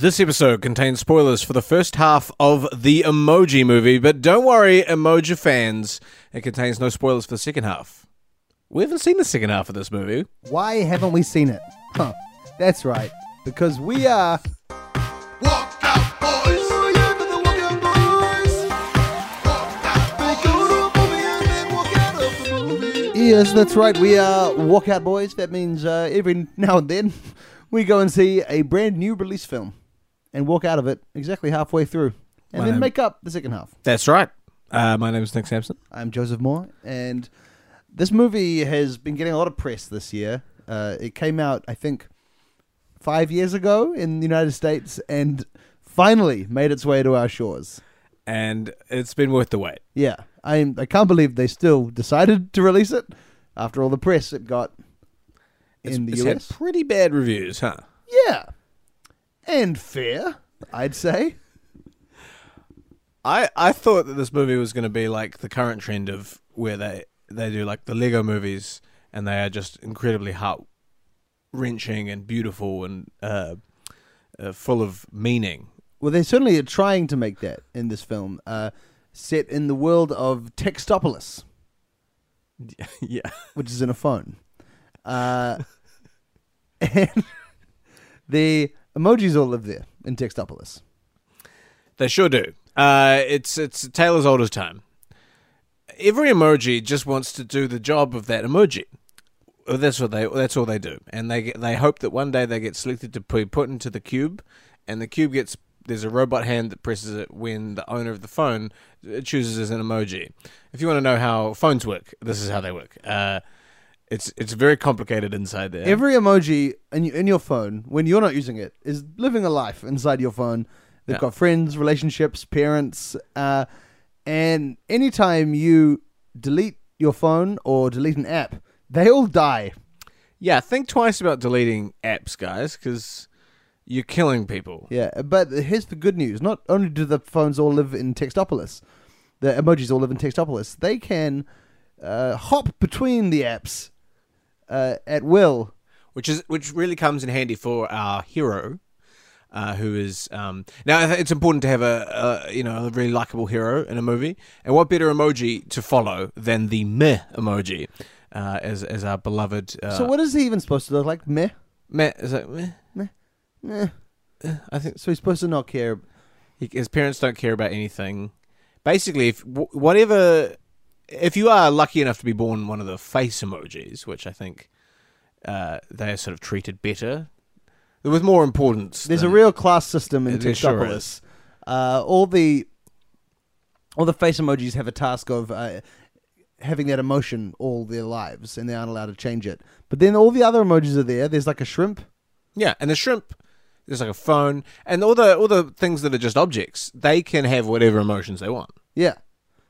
This episode contains spoilers for the first half of the Emoji movie, but don't worry, Emoji fans, it contains no spoilers for the second half. We haven't seen the second half of this movie. Why haven't we seen it? Huh. That's right. Because we are. Yes, that's right. We are walkout boys. That means uh, every now and then we go and see a brand new release film and walk out of it exactly halfway through, and My then name- make up the second half. That's right. Uh, my name is Nic Sampson. I'm Joseph Moore, and this movie has been getting a lot of press this year. Uh, it came out, I think, five years ago in the United States, and finally made its way to our shores. And it's been worth the wait. Yeah, I I can't believe they still decided to release it after all the press it got in the it's US. had pretty bad reviews, huh? yeah, and fair, I'd say. I, I thought that this movie was going to be like the current trend of where they, they do like the Lego movies and they are just incredibly heart wrenching and beautiful and uh, uh, full of meaning. Well, they certainly are trying to make that in this film, uh, set in the world of Textopolis. yeah. which is in a phone. Uh, and the emojis all live there in Textopolis. They sure do. Uh, it's it's a tale as old as time. Every emoji just wants to do the job of that emoji. That's what they. That's all they do, and they get, they hope that one day they get selected to be put into the cube, and the cube gets there's a robot hand that presses it when the owner of the phone uh, chooses as an emoji. If you want to know how phones work, this is how they work. Uh, it's it's very complicated inside there. Every emoji in, in your phone, when you're not using it, is living a life inside your phone. They've Yeah. got friends, relationships, parents, uh, and anytime you delete your phone or delete an app, they all die. yeah, think twice about deleting apps, guys, because you're killing people. Yeah, but here's the good news. Not only do the phones all live in Textopolis, the emojis all live in Textopolis, they can uh, hop between the apps uh, at will. which is which really comes in handy for our hero, uh, who is um, now it's important to have a, a you know a really likable hero in a movie, and what better emoji to follow than the meh emoji, uh, as as our beloved. Uh, so what is he even supposed to look like? Meh? meh is that meh? Meh. I think So he's supposed to not care. he, his parents don't care about anything. Basically, if wh- whatever, if you are lucky enough to be born one of the face emojis, which I think uh, they are sort of treated better, with more importance. There's a real class system in There sure Textopolis. uh, all the all the face emojis have a task of uh, having that emotion all their lives, and they aren't allowed to change it. But then all the other emojis are there. There's like a shrimp. Yeah, and the shrimp, there's like a phone, and all the all the things that are just objects, they can have whatever emotions they want. Yeah.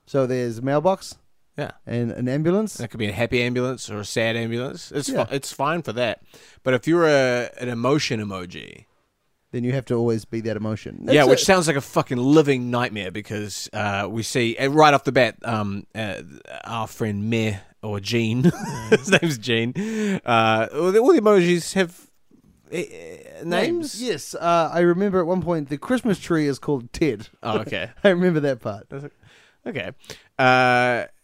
So there's a mailbox Yeah, and an ambulance. that could be a happy ambulance or a sad ambulance. It's Yeah. fi- it's fine for that. But if you're a an emotion emoji, then you have to always be that emotion. yeah, which a- sounds like a fucking living nightmare because uh, we see uh, right off the bat, um, uh, our friend Meh or Gene, his name's Gene. Uh, all, the, all the emojis have uh, uh, names. Yes, uh, I remember at one point the Christmas tree is called Ted. Oh, okay. I remember that part. Okay.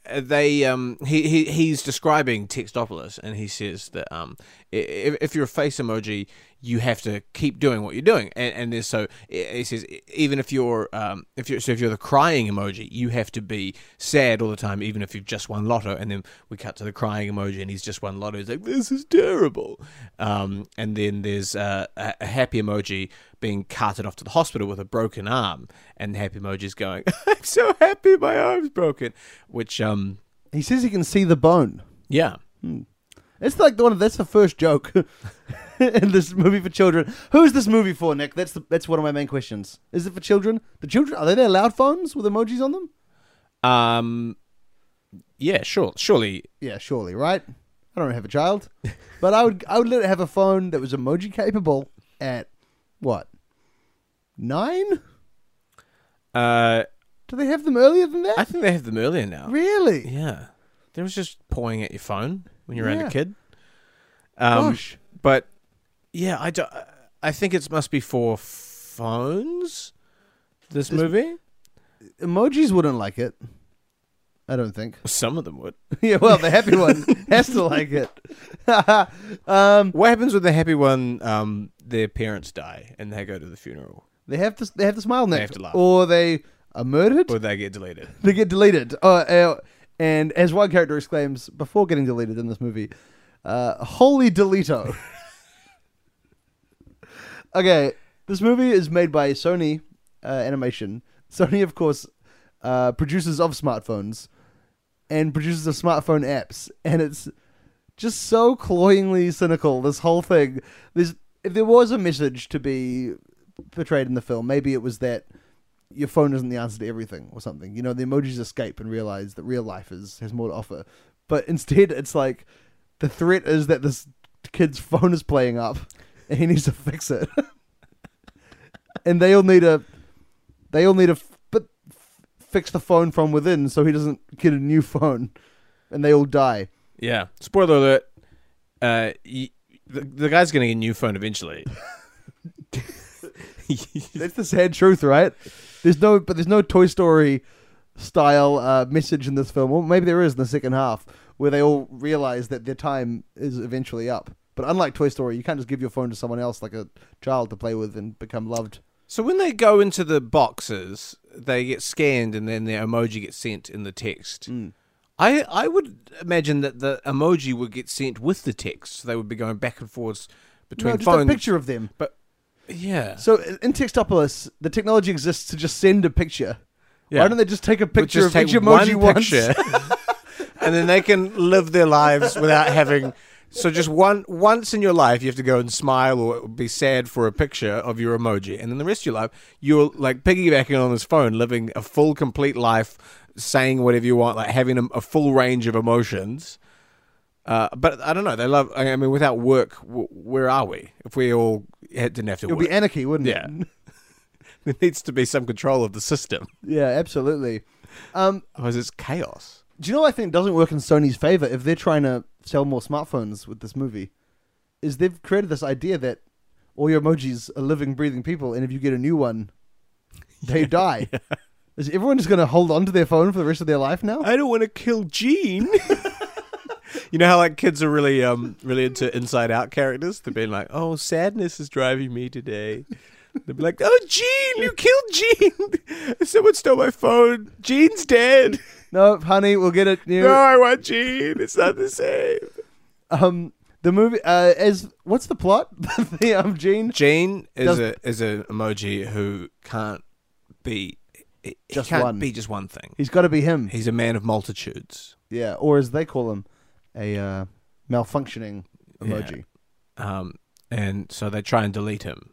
Uh, they um he, he he's describing Textopolis and he says that um if, if you're a face emoji you have to keep doing what you're doing. And and there's so he says even if you're um if you're so if you're the crying emoji you have to be sad all the time even if you've just won lotto. And then we cut to the crying emoji and he's just won lotto. He's like this is terrible. Um and then there's uh, a, a happy emoji being carted off to the hospital with a broken arm. And the happy emoji is going I'm so happy my arm's broken which um He says he can see the bone. yeah. And It's like the one. That's the first joke in this movie for children. Who's this movie for, Nic? That's the, that's one of my main questions. Is it for children? The children are they their loud phones with emojis on them? Um, yeah, sure, surely. Yeah, surely, right? I don't have a child, but I would I would let it have a phone that was emoji capable at what nine? Uh, Do they have them earlier than that? I think they have them earlier now. really? Yeah, there was just pointing at your phone when you're around Yeah. a kid. Um, Gosh. but yeah, I do, I think it must be for phones. This This- movie, Emojis wouldn't like it. I don't think. some of them would. yeah, well, the happy one has to like it. um, What happens with the happy one? Um, their parents die and they go to the funeral, they have to. They have to smile next, they have to laugh. or they are murdered. or they get deleted. they get deleted. Uh, uh, and as one character exclaims before getting deleted in this movie, uh, "Holy Delito!" okay, this movie is made by Sony uh, Animation. Sony, of course, uh, producers of smartphones and producers of smartphone apps, and it's just so cloyingly cynical. This whole thing. There's if there was a message to be portrayed in the film, maybe it was that your phone isn't the answer to everything or something. You know, the emojis escape and realize that real life is has more to offer. But instead, it's like the threat is that this kid's phone is playing up, and he needs to fix it. and they all need a, they all need to, f- but f- fix the phone from within so he doesn't get a new phone, and they all die. Yeah. Spoiler alert. Uh, y- the, the guy's getting a new phone eventually. That's the sad truth, right? There's no, but there's no Toy Story style uh, message in this film. Well, maybe there is in the second half, where they all realize that their time is eventually up. But unlike Toy Story, you can't just give your phone to someone else like a child to play with and become loved. So when they go into the boxes, they get scanned and then their emoji gets sent in the text. I I would imagine that the emoji would get sent with the text. So they would be going back and forwards between no, just phones. a picture of them. But yeah, So in Textopolis, the technology exists to just send a picture. yeah. Why don't they just take a But picture just of take each emoji one once? picture, and then they can live their lives without having. So just one once in your life, you have to go and smile or be sad for a picture of your emoji, and then the rest of your life, you're like piggybacking on this phone, living a full, complete life, saying whatever you want, like having a, a full range of emotions. Uh, but I don't know. They love. I mean, without work, w- where are we? If we all had, didn't have to It would work, be anarchy, wouldn't it? Yeah. it? there needs to be some control of the system, yeah, absolutely. Um, otherwise it's chaos. Do you know what I think doesn't work in Sony's favor if they're trying to sell more smartphones with this movie? Is they've created this idea that all your emojis are living, breathing people, and if you get a new one, they die. Is everyone just going to hold on to their phone for the rest of their life now? I don't want to kill Gene. you know how like kids are really um really into inside out characters? They're being like, Oh, sadness is driving me today. They'll be like, Oh Gene, you killed Gene. Someone stole my phone. Gene's dead. No, honey, we'll get it new. No, I want Gene. It's not the same. Um, the movie uh, as what's the plot? the um, Gene. Gene is Does- a is an emoji who can't be he Just can't one. be just one thing. He's got to be him. He's a man of multitudes. Yeah, or as they call him, a uh, malfunctioning emoji. Um, and so they try and delete him,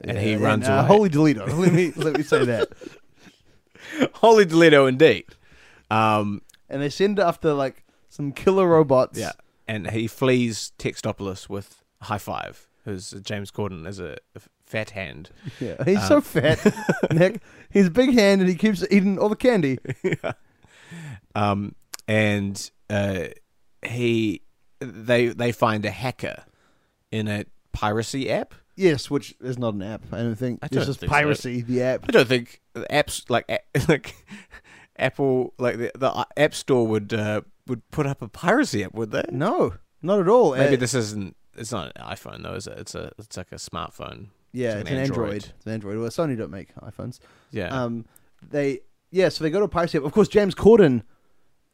and he Yeah, runs uh, away. Holy Delito. let me let me say that. Holy Toledo, indeed. Um, And they send after like some killer robots. yeah, and he flees Textopolis with high five. Who's James Corden as a, a fat hand. Yeah, he's so fat, Nic. He's a big hand and he keeps eating all the candy. Um, and uh, he they they find a hacker in a piracy app. Yes, which is not an app. I don't think. I it's don't think so. piracy, the app. I don't think apps like like Apple like the, the App Store would uh, would put up a piracy app, would they? No, not at all. Maybe Uh, this isn't. It's not an iPhone though, is it? It's a. It's like a smartphone. yeah, like it's an an Android. Android. It's an Android. Well, Sony don't make iPhones. Yeah. Um, they yeah, so they go to a piracy app. Of course, James Corden.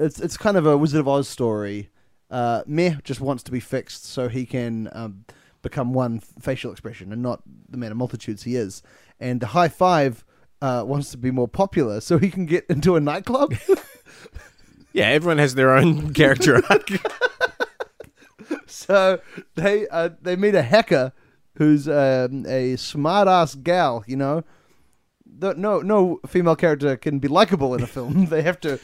It's it's kind of a Wizard of Oz story. Uh, Meh just wants to be fixed so he can um, become one facial expression and not the man of multitudes he is. And the High Five uh, wants to be more popular so he can get into a nightclub. yeah. Everyone has their own character arc. so they uh, they meet a hacker who's um, a smart ass gal. You know, no no female character can be likable in a film. they have to.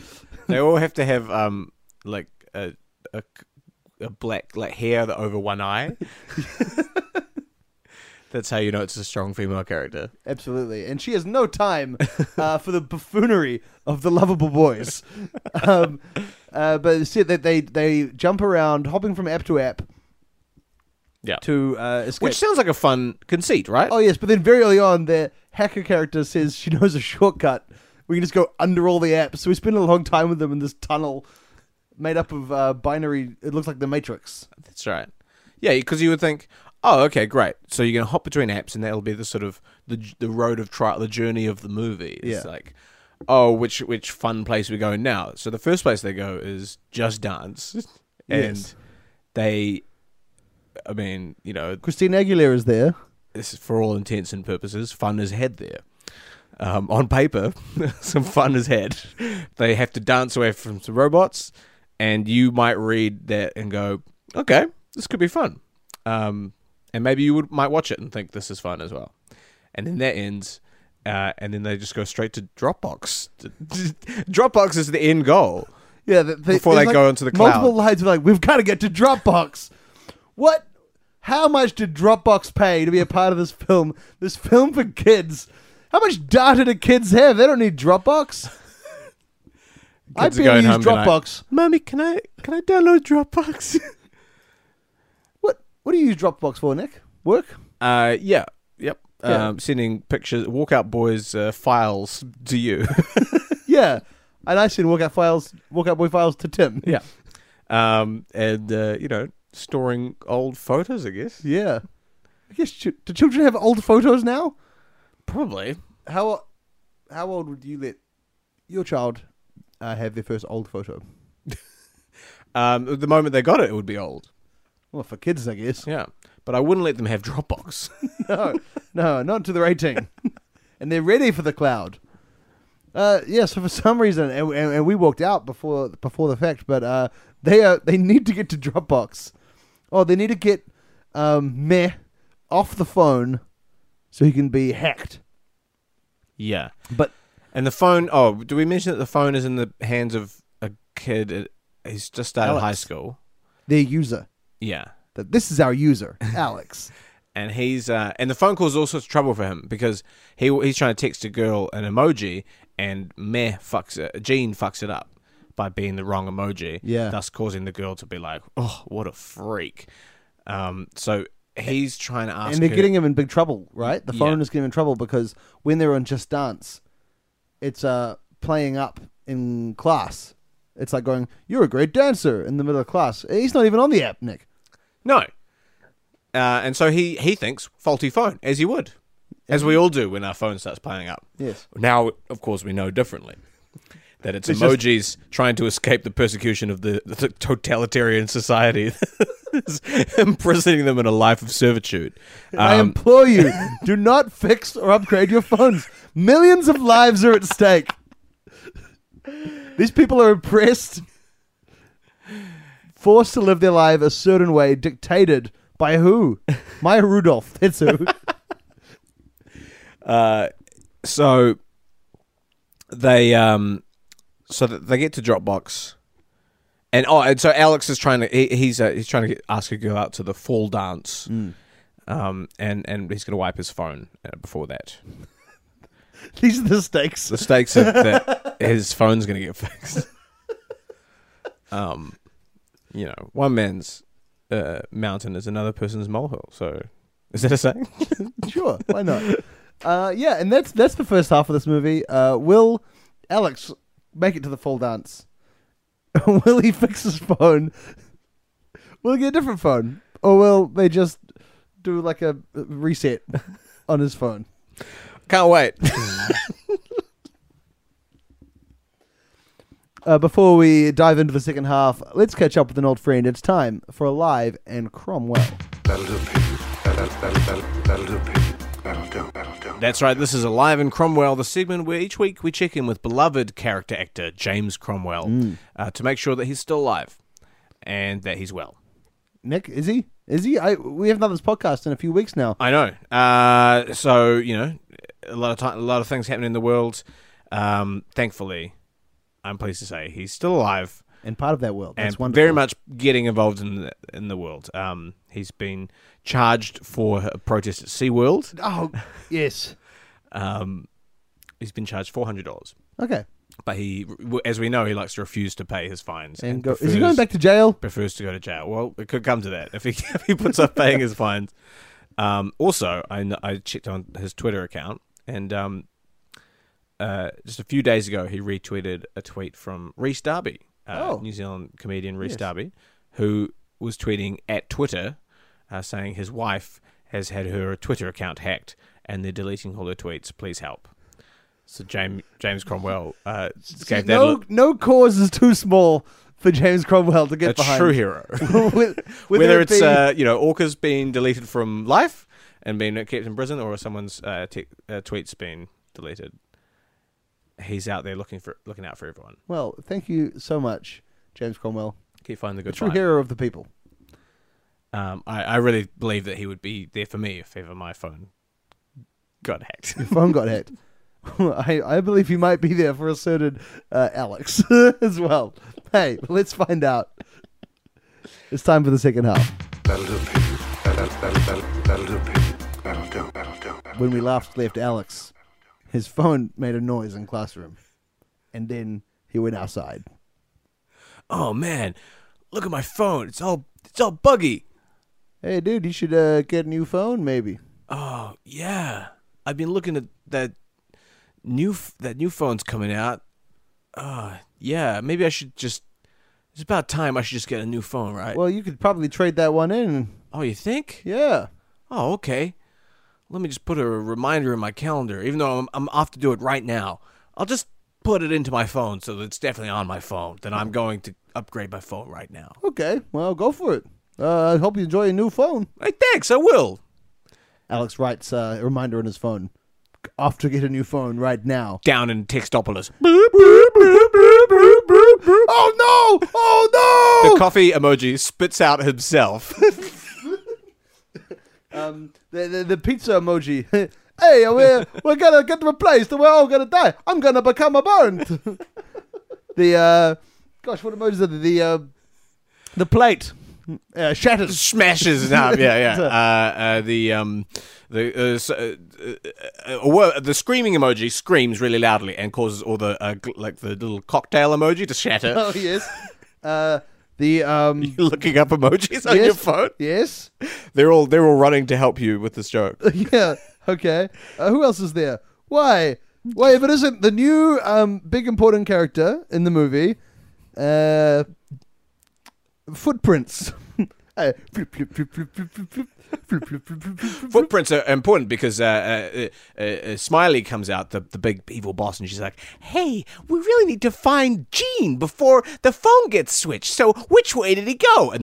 They all have to have um like a a, a black like hair that over one eye. That's how you know it's a strong female character. Absolutely, and she has no time uh, for the buffoonery of the lovable boys. Um, uh, but see that they they jump around, hopping from app to app Yeah. to uh, escape. Which sounds like a fun conceit, right? oh yes, but then very early on, the hacker character says she knows a shortcut. We can just go under all the apps. So we spend a long time with them in this tunnel made up of uh, binary. It looks like the Matrix. That's right. Yeah, because you would think, oh, okay, great. So you're gonna hop between apps, and that'll be the sort of the the road of trial, the journey of the movie. It's Yeah. like, oh, which which fun place we going now? So the first place they go is Just Dance, and Yes. they, I mean, you know, Christina Aguilera is there. this is for all intents and purposes, fun is had there. Um, on paper, some fun is had. They have to dance away from some robots, and you might read that and go, "Okay, this could be fun," um, and maybe you would might watch it and think this is fun as well. And then that ends, uh, and then they just go straight to Dropbox. Dropbox is the end goal. Yeah, the, the, Before they go into the multiple cloud. lines of like, we've got to get to Dropbox. What? How much did Dropbox pay to be a part of this film? This film for kids. How much data do kids have? They don't need Dropbox. I Kids are barely going use home Dropbox. Mommy, can I can I download Dropbox? What? What do you use Dropbox for, Nic? Work? Uh, yeah, yep. Yeah. Um, sending pictures, walkout boys uh, files to you. Yeah. And I send workout files, workout boy files to Tim. yeah. Um, and uh, you know, storing old photos. I guess Yeah. I guess ch- do children have old photos now? probably. How how old would you let your child uh, have their first old photo? Um, the moment they got it, it would be old. Well, for kids, I guess. Yeah, but I wouldn't let them have Dropbox. no, no, not until they're 18. and they're ready for the cloud. Uh, yeah, so for some reason, and, and, and we walked out before before the fact, but uh, they are they need to get to Dropbox. Oh, they need to get um, Meh off the phone so he can be hacked. yeah, But and the phone. Oh, do we mention that the phone is in the hands of a kid? He's just started Alex. high school. their user, Yeah, that this is our user, Alex. and he's uh, and the phone calls all sorts of trouble for him because he he's trying to text a girl an emoji and meh fucks it, Gene fucks it up by being the wrong emoji, Yeah. thus causing the girl to be like, oh, what a freak. Um, so he's trying to ask, and they're her- getting him in big trouble, right? The Yeah. phone is getting him in trouble because when they're on Just Dance, it's uh playing up in class. It's like going, "You're a great dancer" in the middle of class. He's not even on the app, Nic. no, uh, and so he he thinks faulty phone as you would, as we all do when our phone starts playing up. Yes. Now, of course, we know differently. That it's, It's just- emojis trying to escape the persecution of the, the totalitarian society imprisoning them in a life of servitude. I Um, implore you, do not fix or upgrade your phones. Millions of lives are at stake. These people are oppressed, forced to live their life a certain way, dictated by who? Maya Rudolph. That's who. uh, so they um, so that they get to Dropbox, and oh, and so Alex is trying to he, he's uh, he's trying to get, ask a girl out to the fall dance, um, and and he's going to wipe his phone uh, before that. These are the stakes. The stakes are that his phone's going to get fixed. Um, you know, one man's uh, mountain is another person's molehill. So, is that a saying? Sure, why not? Uh, yeah, and that's that's the first half of this movie. Uh, will Alex make it to the full dance? will he fix his phone? Will he get a different phone, or will they just do like a reset on his phone? Can't wait. Uh, before we dive into the second half, let's catch up with an old friend. It's time for Alive and Cromwell. That'll do, Pete. That'll, that'll, that'll, that'll do, Pete. That'll do, that'll do. That's right. This is Alive in Cromwell, the segment where each week we check in with beloved character actor James Cromwell uh, to make sure that he's still alive and that he's well. Nick, is he? Is he? I we haven't done this podcast in a few weeks now. I know. Uh, so you know, a lot of time, a lot of things happening in the world. Um, thankfully, I'm pleased to say he's still alive And part of that world. That's and wonderful. very much getting involved in the, in the world. Um, he's been charged for a protest at SeaWorld. Oh, yes. Um, he's been charged four hundred dollars, Okay. but he, as we know, he likes to refuse to pay his fines. And and go, is he going back to jail? prefers to go to jail. Well, it could come to that if he if he puts up paying his fines. Um, also, I I checked on his Twitter account, and um, uh, just a few days ago, he retweeted a tweet from Rhys Darby, uh, Oh. New Zealand comedian Rhys Yes. Darby, who was tweeting at Twitter, uh, saying his wife has had her Twitter account hacked, and they're deleting all her tweets. Please help. So James James Cromwell uh, gave that no, look, no cause is too small for James Cromwell to get a behind. true hero. Whether- whether, it it's be- uh, you know orcas being deleted from life and being kept in prison, or someone's uh, te- uh, tweets being deleted, he's out there looking for looking out for everyone. well, thank you so much, James Cromwell, Keep finding the the good true fight. hero of the people. Um, I, I really believe that he would be there for me if ever my phone got hacked. Your phone got hacked. I, I believe he might be there for a certain uh, Alex as well. Hey, let's find out. It's time for the second half. That'll do. That'll, that'll, that'll, do, do, do. When we last left Alex, his phone made a noise in classroom, and then he went outside. oh man, look at my phone. It's all it's all buggy. Hey, dude, you should uh, get a new phone, maybe. Oh yeah, I've been looking at that new f- that new phone's coming out. Uh yeah, maybe I should just. It's about time I should just get a new phone, right? Well, you could probably trade that one in. oh, you think? Yeah. Oh, okay. Let me just put a reminder in my calendar, even though I'm, I'm off to do it right now. I'll just put it into my phone so that it's definitely on my phone. Then I'm going to upgrade my phone right now. Okay, well, go for it. Uh, I hope you enjoy your new phone. Hey, thanks, I will. Alex writes uh, a reminder on his phone. Off to get a new phone right now. Down in Textopolis. Oh no! Oh no! The coffee emoji spits out himself. um, the, the the pizza emoji. hey, we're we're gonna get replaced. and We're all gonna die. I'm gonna become a burnt. the uh, gosh, what emoji is it? The uh, the plate uh, shattered. Smashes up. Yeah, yeah. Uh, uh, the um, the uh, uh, uh, uh, the screaming emoji screams really loudly and causes all the uh, gl- like the little cocktail emoji to shatter. Oh yes. Uh, the um. looking up emojis on yes, your phone. Yes. They're all they're all running to help you with this joke. yeah. Okay. Uh, who else is there? Why? Why? If it isn't the new um big important character in the movie, uh, footprints. Footprints are important because uh, uh, Smiley comes out, the, the big evil boss, and she's like, Hey, we really need to find Gene before the phone gets switched. So, which way did he go? And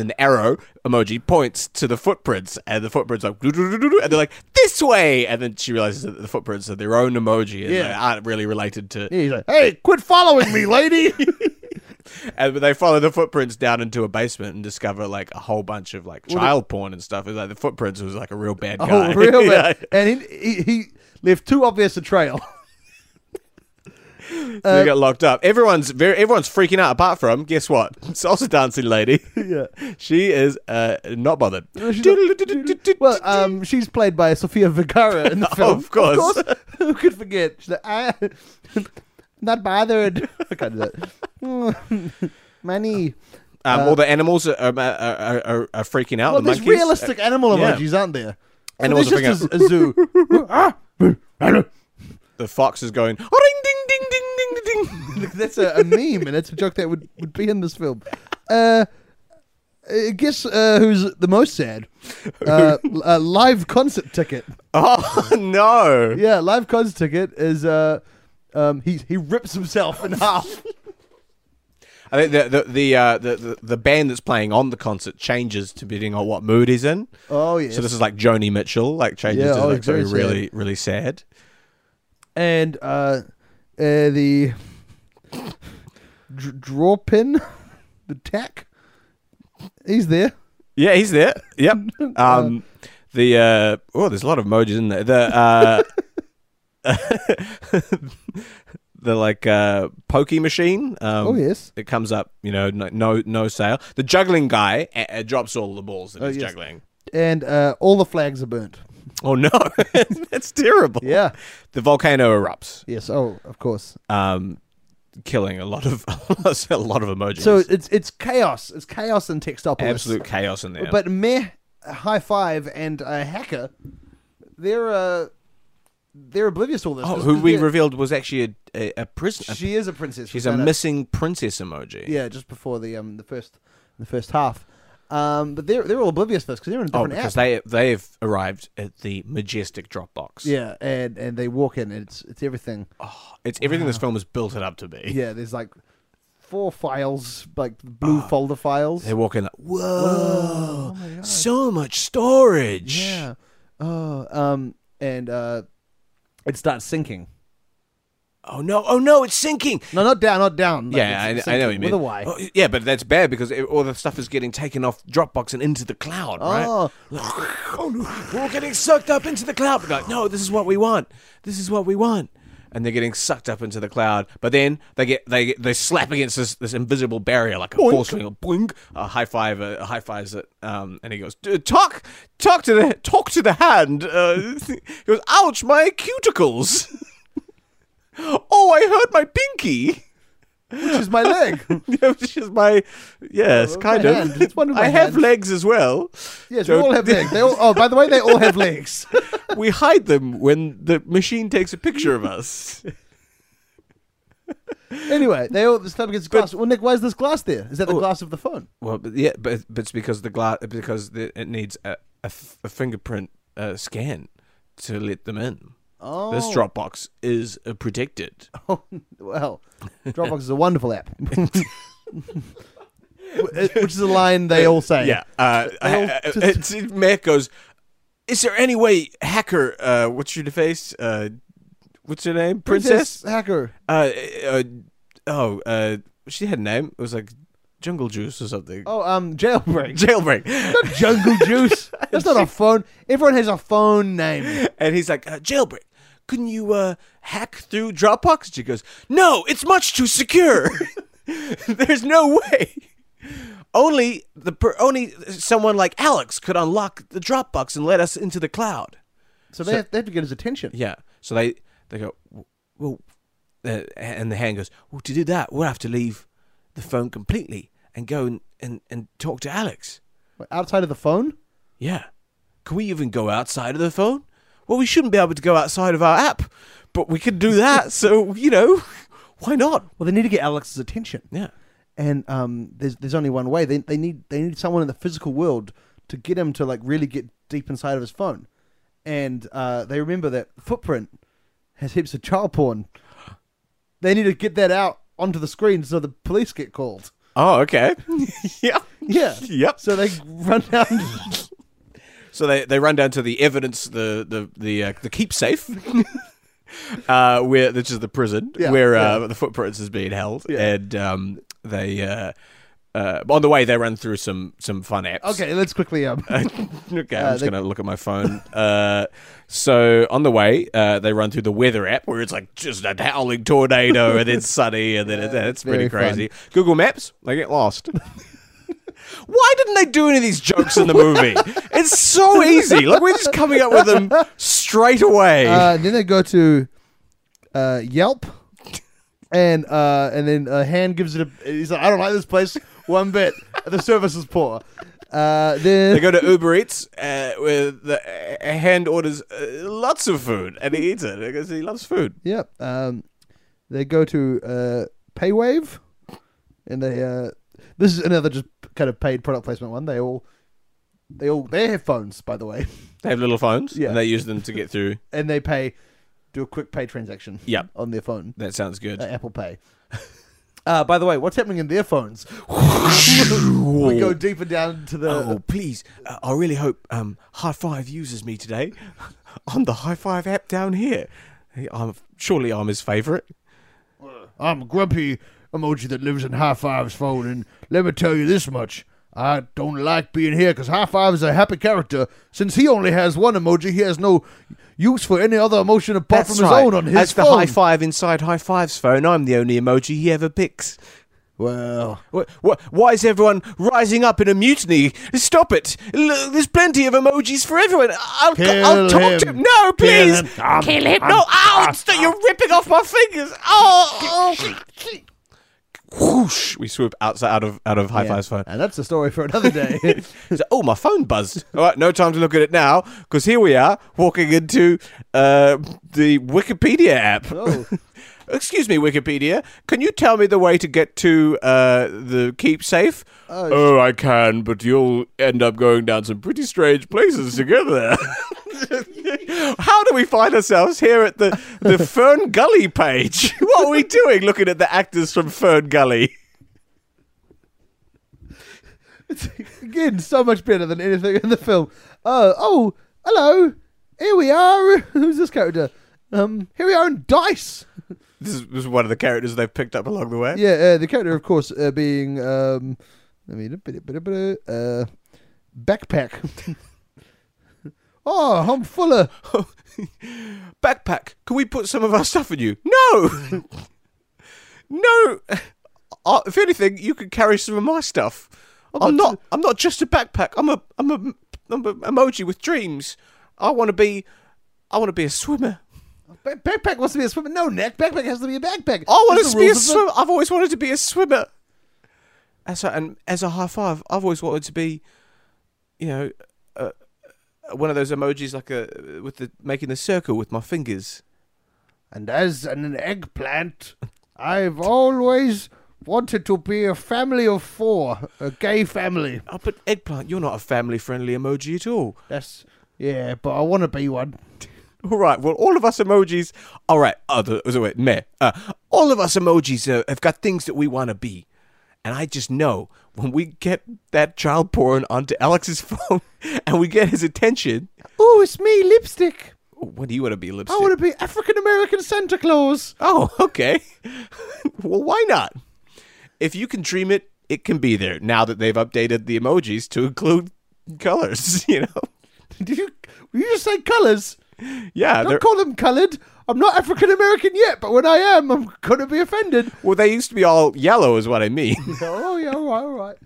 Then the arrow emoji points to the footprints, and the footprints are like, and they're like this way, and then she realizes that the footprints are their own emoji and Yeah. they aren't really related to. Yeah, he's like, "Hey, quit following me, lady." And they follow the footprints down into a basement and discover like a whole bunch of like child porn and stuff. It's like the footprints was like a real bad guy. oh, real Yeah. And he, he he left too obvious a trail. So they got locked up. Everyone's very everyone's freaking out apart from guess what? Salsa dancing lady. yeah. She is uh, not bothered. she's Well, um, she's played by Sofia Vergara in the Oh, film. of course. Who could forget? She's like, ah, not bothered. I can't do that. Money. um, all the animals are, are, are, are, are freaking out. Well, the there's monkeys. realistic animal yeah. emojis, aren't there? Animals there's are just a, a zoo. the fox is going "Oh, That's a, a meme, and it's a joke that would, would be in this film. Uh, uh, guess uh, who's the most sad? Uh, a live concert ticket. oh no! Yeah, live concert ticket is uh, um, he he rips himself in half. I think the the the, uh, the the the band that's playing on the concert changes depending on what mood he's in. Oh yeah. So this is like Joni Mitchell, like changes Yeah, to oh, like very really sad. really sad. and uh, uh the dr- draw pin, the tack. He's there. Yeah, he's there. Yep. Um, the uh, oh, there's a lot of emojis in there. The uh, the like uh, pokey machine. Um, Oh, yes. It comes up, you know, no no, no sale. The juggling guy uh, uh, drops all the balls that Oh, he's yes. juggling. And uh, all the flags are burnt. Oh no, that's terrible. Yeah. The volcano erupts, Yes. Oh, of course. um, killing a lot of a lot of emojis. So it's it's chaos. It's chaos in Textopolis. absolute chaos in there. But meh, high five, and a hacker. They're uh, they're oblivious to all this. oh, who we revealed was actually a a, a prisoner. She is a princess. She's a missing princess emoji. Yeah, just before the um the first the first half. Um, but they're they're all oblivious to this because they're in a Oh, because app. they they've arrived at the majestic Dropbox. Yeah, and and they walk in. And it's it's everything. it's everything this film has built it up to be. Yeah, there's like four files, like blue folder files. They walk in like, whoa, so much storage. Yeah. Oh, um, and uh, it starts sinking. Oh no! Oh no! It's sinking. No, not down, not down. like, yeah, it's I, I know what you mean. With a Y. Oh, yeah, but that's bad because it, all the stuff is getting taken off Dropbox and into the cloud, right? Oh. oh no, we're all getting sucked up into the cloud. We're like, no, this is what we want. This is what we want. And they're getting sucked up into the cloud, but then they get they they slap against this, this invisible barrier like a force ring, a boing, a high five, a high fives it, um, and he goes, talk, talk to the talk to the hand. Uh, he goes, ouch, my cuticles. oh, I hurt my pinky. Which is my leg. Yeah, which is my yes, Oh, kind my of. hand. It's one of my I have hands. legs as well. yes, we Don't- all have legs. They all, oh, by the way, they all have legs. we hide them when the machine takes a picture of us. anyway, they all the stuff against glass. well, Nic, why is this glass there? Is that the Oh. glass of the phone? Well, but yeah, but, but it's because the glass because the, it needs a, a, f- a fingerprint uh, scan to let them in. Oh, This Dropbox is uh, protected. Oh, well, Dropbox is a wonderful app. Which is a line they all say. Yeah, uh, all I- I- just- it's, Matt goes. Is there any way, hacker? Uh, what's your face? Uh, what's her name? Princess Hacker. Uh, uh, oh, uh, she had a name. It was like Jungle Juice or something. Oh, um, jailbreak. Jailbreak. Jungle Juice. That's not a phone. Everyone has a phone name. and he's like, uh, Jailbreak, couldn't you uh, hack through Dropbox? She goes, No, it's much too secure. There's no way. Only the per- only someone like Alex could unlock the Dropbox and let us into the cloud. So they, have, they have to get his attention. Yeah. So they they go, well, uh, and the hand goes, well, to do that, we'll have to leave the phone completely and go and, and, and talk to Alex. Outside of the phone? Yeah. Can we even go outside of the phone? Well, we shouldn't be able to go outside of our app, but we could do that. so, you know, why not? Well, they need to get Alex's attention. Yeah. And um, there's there's only one way. They they need they need someone in the physical world to get him to like really get deep inside of his phone. And uh, they remember that Footprint has heaps of child porn. They need to get that out onto the screen so the police get called. Oh, okay. yeah. Yeah. Yep. So they run down. So they, they run down to the evidence, the the the uh, the keep safe, uh, where which is the prison Yeah, where uh, yeah. the footprints is being held, Yeah. and um, they uh, uh, on the way they run through some some fun apps. okay, let's quickly um. okay, Uh, I'm just they- gonna look at my phone. Uh, so on the way, uh, they run through the weather app where it's like just a howling tornado and then sunny and then it, it's pretty very fun. crazy. Google Maps, they get lost. Why didn't they do any of these jokes in the movie? it's so easy. Like we're just coming up with them straight away. Uh, then they go to uh, Yelp, and uh, and then a hand gives it a. He's like, I don't like this place one bit. The service is poor. Uh, then they go to Uber Eats, uh, where the a hand orders uh, lots of food and he eats it because he loves food. Yep. Um, they go to uh, PayWave, and they uh, this is another just kind of paid product placement one. They all they all they have phones, by the way, They have little phones, Yeah. and they use them to get through. and they pay do a quick pay transaction. Yep. on their phone, That sounds good. uh, Apple Pay. Uh, by the way, what's happening in their phones? we go deeper down to the. oh, please! Uh, I really hope um, High Five uses me today on the High Five app down here. I'm surely I'm his favourite. I'm grumpy emoji that lives in High Five's phone, and let me tell you this much. I don't like being here because High Five is a happy character. Since he only has one emoji, he has no use for any other emotion apart from his own on his phone. As the. High Five inside High Five's phone, I'm the only emoji he ever picks. well, why is everyone rising up in a mutiny? Stop it! Look, there's plenty of emojis for everyone. I'll, Kill I'll talk to him. him. No, Kill please! him. Um, Kill him! um, no! Ow! uh, you're ripping off my fingers! Oh! oh. Whoosh! We swoop outside out of out of High yeah. Five's phone. and that's a story for another day. Like, oh, my phone buzzed. All right, no time to look at it now, because here we are walking into uh, the Wikipedia app. oh, Excuse me, Wikipedia. Can you tell me the way to get to uh, the keep safe? Oh, oh, I can, but you'll end up going down some pretty strange places to get there. How do we find ourselves here at the, the Fern Gully page? What are we doing looking at the actors from Fern Gully? It's, again, so much better than anything in the film. Uh, oh, hello. Here we are. Who's this character? Um, here we are in Dice. This is, one of the characters they've picked up along the way. Yeah, uh, the character, of course, uh, being um, I mean, a bit, a bit, a bit, uh, backpack. oh, I'm full of. Backpack, can we put some of our stuff in you? No! no! Uh, if anything, you could carry some of my stuff. I'm got not. I'm not just a backpack. I'm a. I'm a. I'm a emoji with dreams. I want to be. I want to be a swimmer. Ba- backpack wants to be a swimmer. No, Nic. Backpack has to be a backpack. I want That's to the be a rules of the- swimmer. I've always wanted to be a swimmer. As a, and as a high five, I've always wanted to be, you know, uh, one of those emojis like a with the making the circle with my fingers. And as an eggplant, I've always wanted to be a family of four, a gay family. Oh, but eggplant, you're not a family-friendly emoji at all. That's yeah, but I want to be one. All right. Well, all of us emojis. All right. Oh, wait, meh. Uh, all of us emojis uh, have got things that we want to be, and I just know when we get that child porn onto Alex's phone and we get his attention. Oh, it's me, lipstick. What do you want to be, lipstick? I want to be African American Santa Claus. Oh, okay. well, why not? If you can dream it, it can be there. Now that they've updated the emojis to include colors, you know. Did you? You just say colors. Yeah, they're- Don't call them colored. I'm not African American yet, but when I am, I'm gonna be offended. well, they used to be all yellow, is what I mean. oh yeah, all right, all right.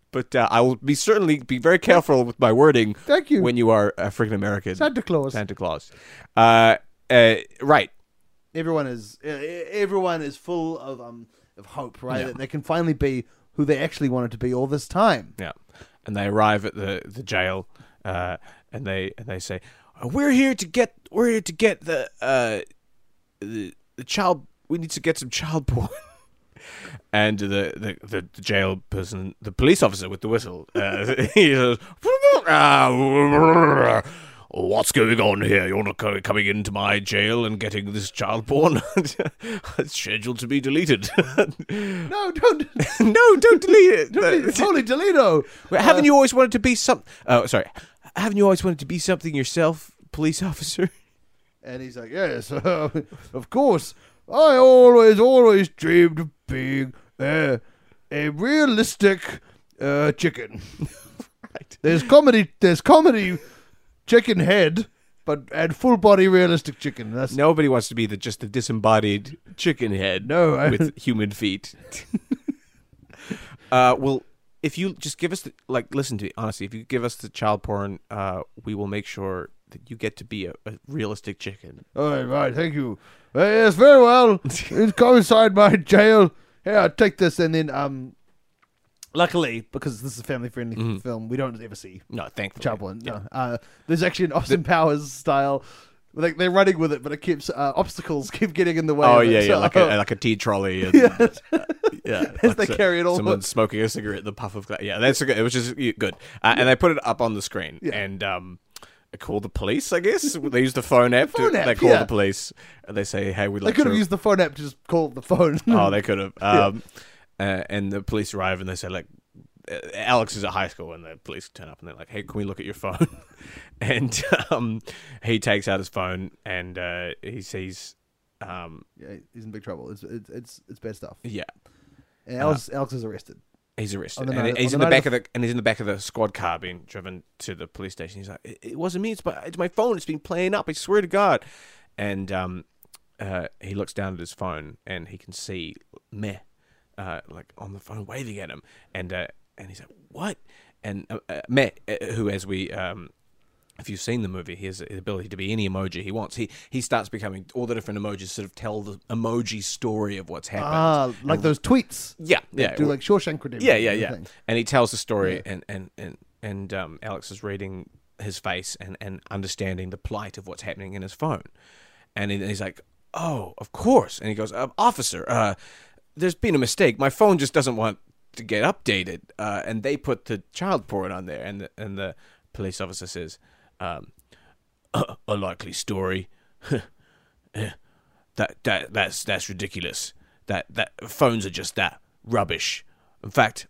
but uh, I will be certainly be very careful with my wording. Thank you. When you are African American, Santa Claus. Santa Claus. Uh, uh, right. Everyone is uh, everyone is full of um of hope, right? Yeah. That they can finally be who they actually wanted to be all this time. Yeah. And they arrive at the the jail, uh, and they and they say, "Uh, "We're here to get we're here to get the uh, the the child. We need to get some child porn." And the, the, the, jail person, the police officer with the whistle, uh, he says, "Ah, What's going on here? You're not coming into my jail and getting this child porn? it's scheduled to be deleted. No, don't. no, don't delete it. Holy Toledo! Wait, haven't you always wanted to be some? Oh, sorry. Haven't you always wanted to be something yourself, police officer? And he's like, yes, of course. I always, always dreamed of being uh, a realistic uh, chicken. Right. There's comedy. There's comedy chicken head, but and full body realistic chicken. That's Nobody wants to be the just the disembodied chicken head. No, I- with human feet. uh, well, if you just give us the like, listen to me honestly. If you give us the child porn, uh, we will make sure that you get to be a, a realistic chicken. all right. Right. Thank you. Uh, yes, very well. it's come inside my jail. Here, take this, and then um. Luckily, because this is a family friendly film, we don't ever see No, thankfully. child porn. No, uh, there's actually an Austin Powers style like they're running with it, but it keeps uh, obstacles keep getting in the way. Oh of it. yeah, yeah, So- like a like a tea trolley. And, yeah, yeah. As like they so- carry it all. Someone smoking a cigarette, the puff of gla- yeah, that's good. It was just good, uh, and they put it up on the screen, Yeah. and um, they call the police. I guess they use the phone app. Phone to, app, they call yeah. the police. And they say, "Hey, we'd They like could to." have used the phone app to just call the phone. oh, they could have. Um, uh, and the police arrive, and they say, like, uh, Alex is at high school, and the police turn up, and they're like, "Hey, can we look at your phone?" and um, he takes out his phone, and uh, he sees. Um, yeah, he's in big trouble. It's it's it's, it's bad stuff. yeah, And Alex, Alex is arrested. He's arrested, and night- he's in the the back of the and he's in the back of the squad car being driven to the police station. He's like, "It, it wasn't me. It's my it's my phone. It's been playing up. I swear to God." And um, uh, he looks down at his phone and he can see meh, uh, like on the phone waving at him, and uh, and he's like, "What?" And uh, uh, meh, uh, who as we um. If you've seen the movie, he has the ability to be any emoji he wants. He he starts becoming all the different emojis sort of tell the emoji story of what's happened. Ah, like And- those tweets. yeah, yeah, do like Shawshank Redemption. yeah, yeah, yeah. And he tells the story, and and and and um, Alex is reading his face and and understanding the plight of what's happening in his phone, and he- he's like, "Oh, of course." And he goes, uh, "Officer, uh, there's been a mistake. My phone just doesn't want to get updated, uh, and they put the child porn on there." And the, and the police officer says, um, "A likely story." That that that's that's ridiculous. That that phones are just that rubbish. In fact,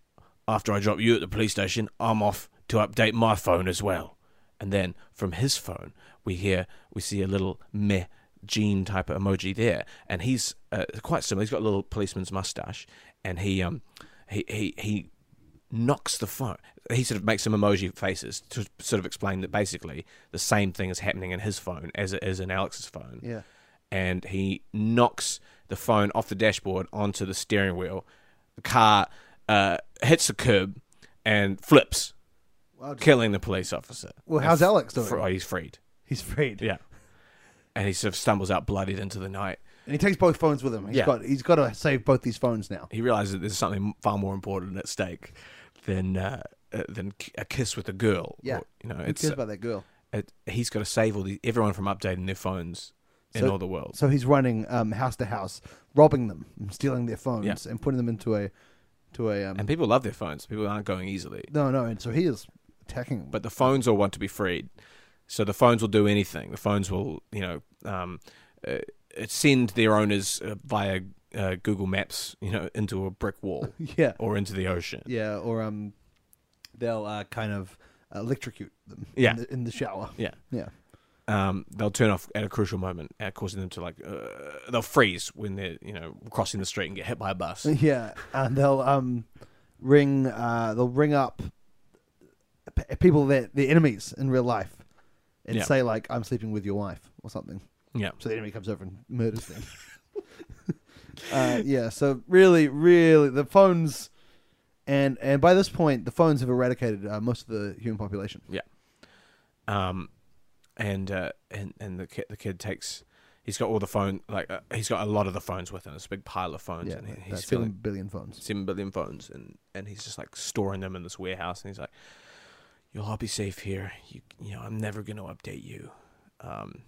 after I drop you at the police station, I'm off to update my phone as well. And then from his phone, we hear we see a little meh Gene type of emoji there, and he's uh, quite similar. He's got a little policeman's mustache, and he um he he he knocks the phone. He sort of makes some emoji faces to sort of explain that basically the same thing is happening in his phone as it is in Alex's phone Yeah. and he knocks the phone off the dashboard onto the steering wheel. The car uh, hits the curb and flips, killing the police officer. Well, how's Alex doing? Fr- oh, he's freed. He's freed. Yeah, and he sort of stumbles out bloodied into the night. And he takes both phones with him. He's Yeah. got he's got to save both these phones now. He realizes that there's something far more important at stake than uh, uh, than k- a kiss with a girl. Yeah. Or, you know, Who it's cares uh, about that girl? it, he's got to save all the everyone from updating their phones in So- all the world. So he's running um, house to house, robbing them, and stealing their phones, Yeah. and putting them into a to a um, and people love their phones. People aren't going easily. no no. And so he is attacking. them. but the phones all want to be freed. So the phones will do anything. The phones will, you know, um, uh, send their owners uh, via uh, Google Maps, you know, into a brick wall yeah or into the ocean. yeah, or um, they'll uh, kind of electrocute them. Yeah. in the, in the shower. Yeah. Yeah. Um, they'll turn off at a crucial moment, uh, causing them to like uh, they'll freeze when they're you know crossing the street and get hit by a bus. Yeah, and they'll um ring uh they'll ring up p- people that the enemies in real life and Yeah. say like I'm sleeping with your wife or something. Yeah, So the enemy comes over and murders them. uh, yeah, so really, really, the phones, and and by this point, the phones have eradicated uh, most of the human population. yeah. Um, and uh, and and the kid the kid takes. He's got all the phone, like uh, he's got a lot of the phones with him. It's a big pile of phones, Yeah, and he, that's he's seven feeling billion phones. seven billion phones, and and he's just like storing them in this warehouse, and he's like, "You'll all be safe here. You you know, I'm never gonna update you." Um,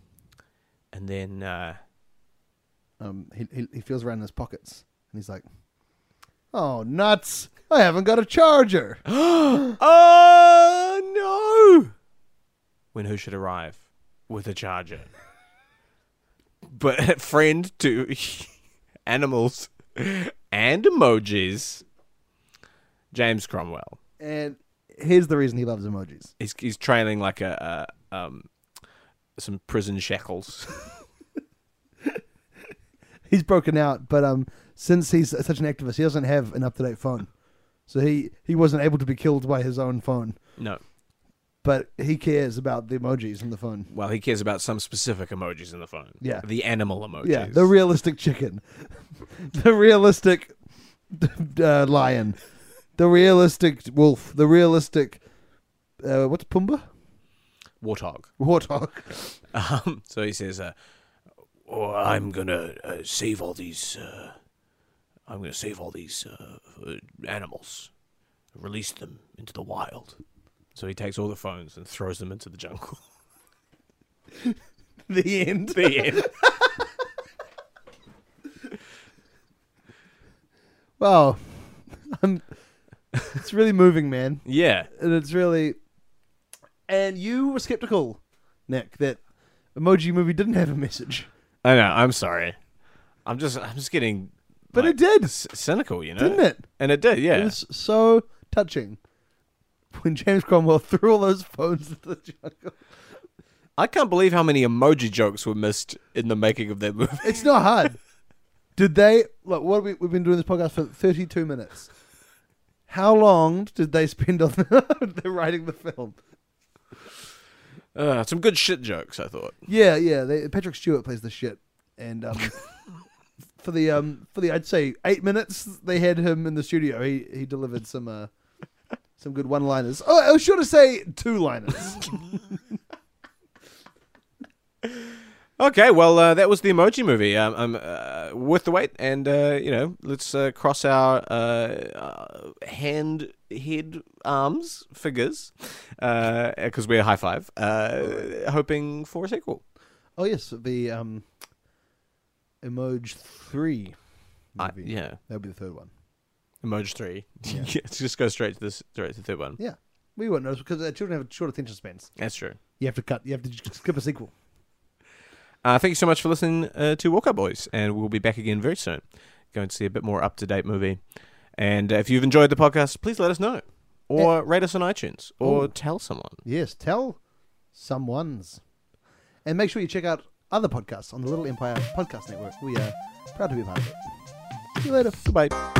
and then uh, Um, he, he he feels around in his pockets and he's like, "Oh nuts! I haven't got a charger." oh no! When who should arrive with a charger? But friend to animals and emojis, James Cromwell. And here's the reason he loves emojis. He's he's trailing like a, a um some prison shackles. He's broken out, but um, since he's such an activist, he doesn't have an up to date phone, so he he wasn't able to be killed by his own phone. no, But he cares about the emojis in the phone. well he cares about some specific emojis in the phone. Yeah. the animal emojis. Yeah, the realistic chicken, the realistic uh, lion, the realistic wolf, the realistic uh, what's Pumbaa? Warthog. Warthog. Um, so he says, uh, oh, "I'm gonna uh, save all these. Uh, I'm gonna save all these uh, uh, animals, release them into the wild." So he takes all the phones and throws them into the jungle. the end. The end. Wow. I'm, it's really moving, man. yeah. And it's really. And you were skeptical, Nic, that Emoji Movie didn't have a message. I know. I'm sorry. I'm just. I'm just getting. But like, it did. c- cynical, you know. Didn't it? And it did. Yeah. It was so touching when James Cromwell threw all those phones into the jungle. I can't believe how many emoji jokes were missed in the making of that movie. It's not hard. Did they look? What have we, we've been doing this podcast for thirty-two minutes. How long did they spend on the, writing the film? Uh, some good shit jokes, I thought. Yeah, yeah. They, Patrick Stewart plays the shit, and um, for the um, for the I'd say eight minutes they had him in the studio. He he delivered some uh, some good one-liners. Oh, I was sure to say two-liners. Okay, well, uh, that was the Emoji Movie. Um, um, uh, worth the wait, and uh, you know, let's uh, cross our uh, uh, hand, head, arms, fingers, because we're high five, uh, hoping for a sequel. oh yes, the um, Emoji Three movie. yeah, that'll be the third one. Emoji three. Yeah. let's just go straight to this, straight to the third one. Yeah, we won't notice because children have short attention spans. That's true. You have to cut. You have to skip a sequel. Uh, thank you so much for listening uh, to Walk Up Boys, and we'll be back again very soon. Going to see a bit more up to date movie. And uh, if you've enjoyed the podcast, please let us know, or rate us on iTunes, or Oh. tell someone. Yes, tell someone's. And make sure you check out other podcasts on the Little Empire Podcast Network. We are proud to be a part of it. See you later. Goodbye.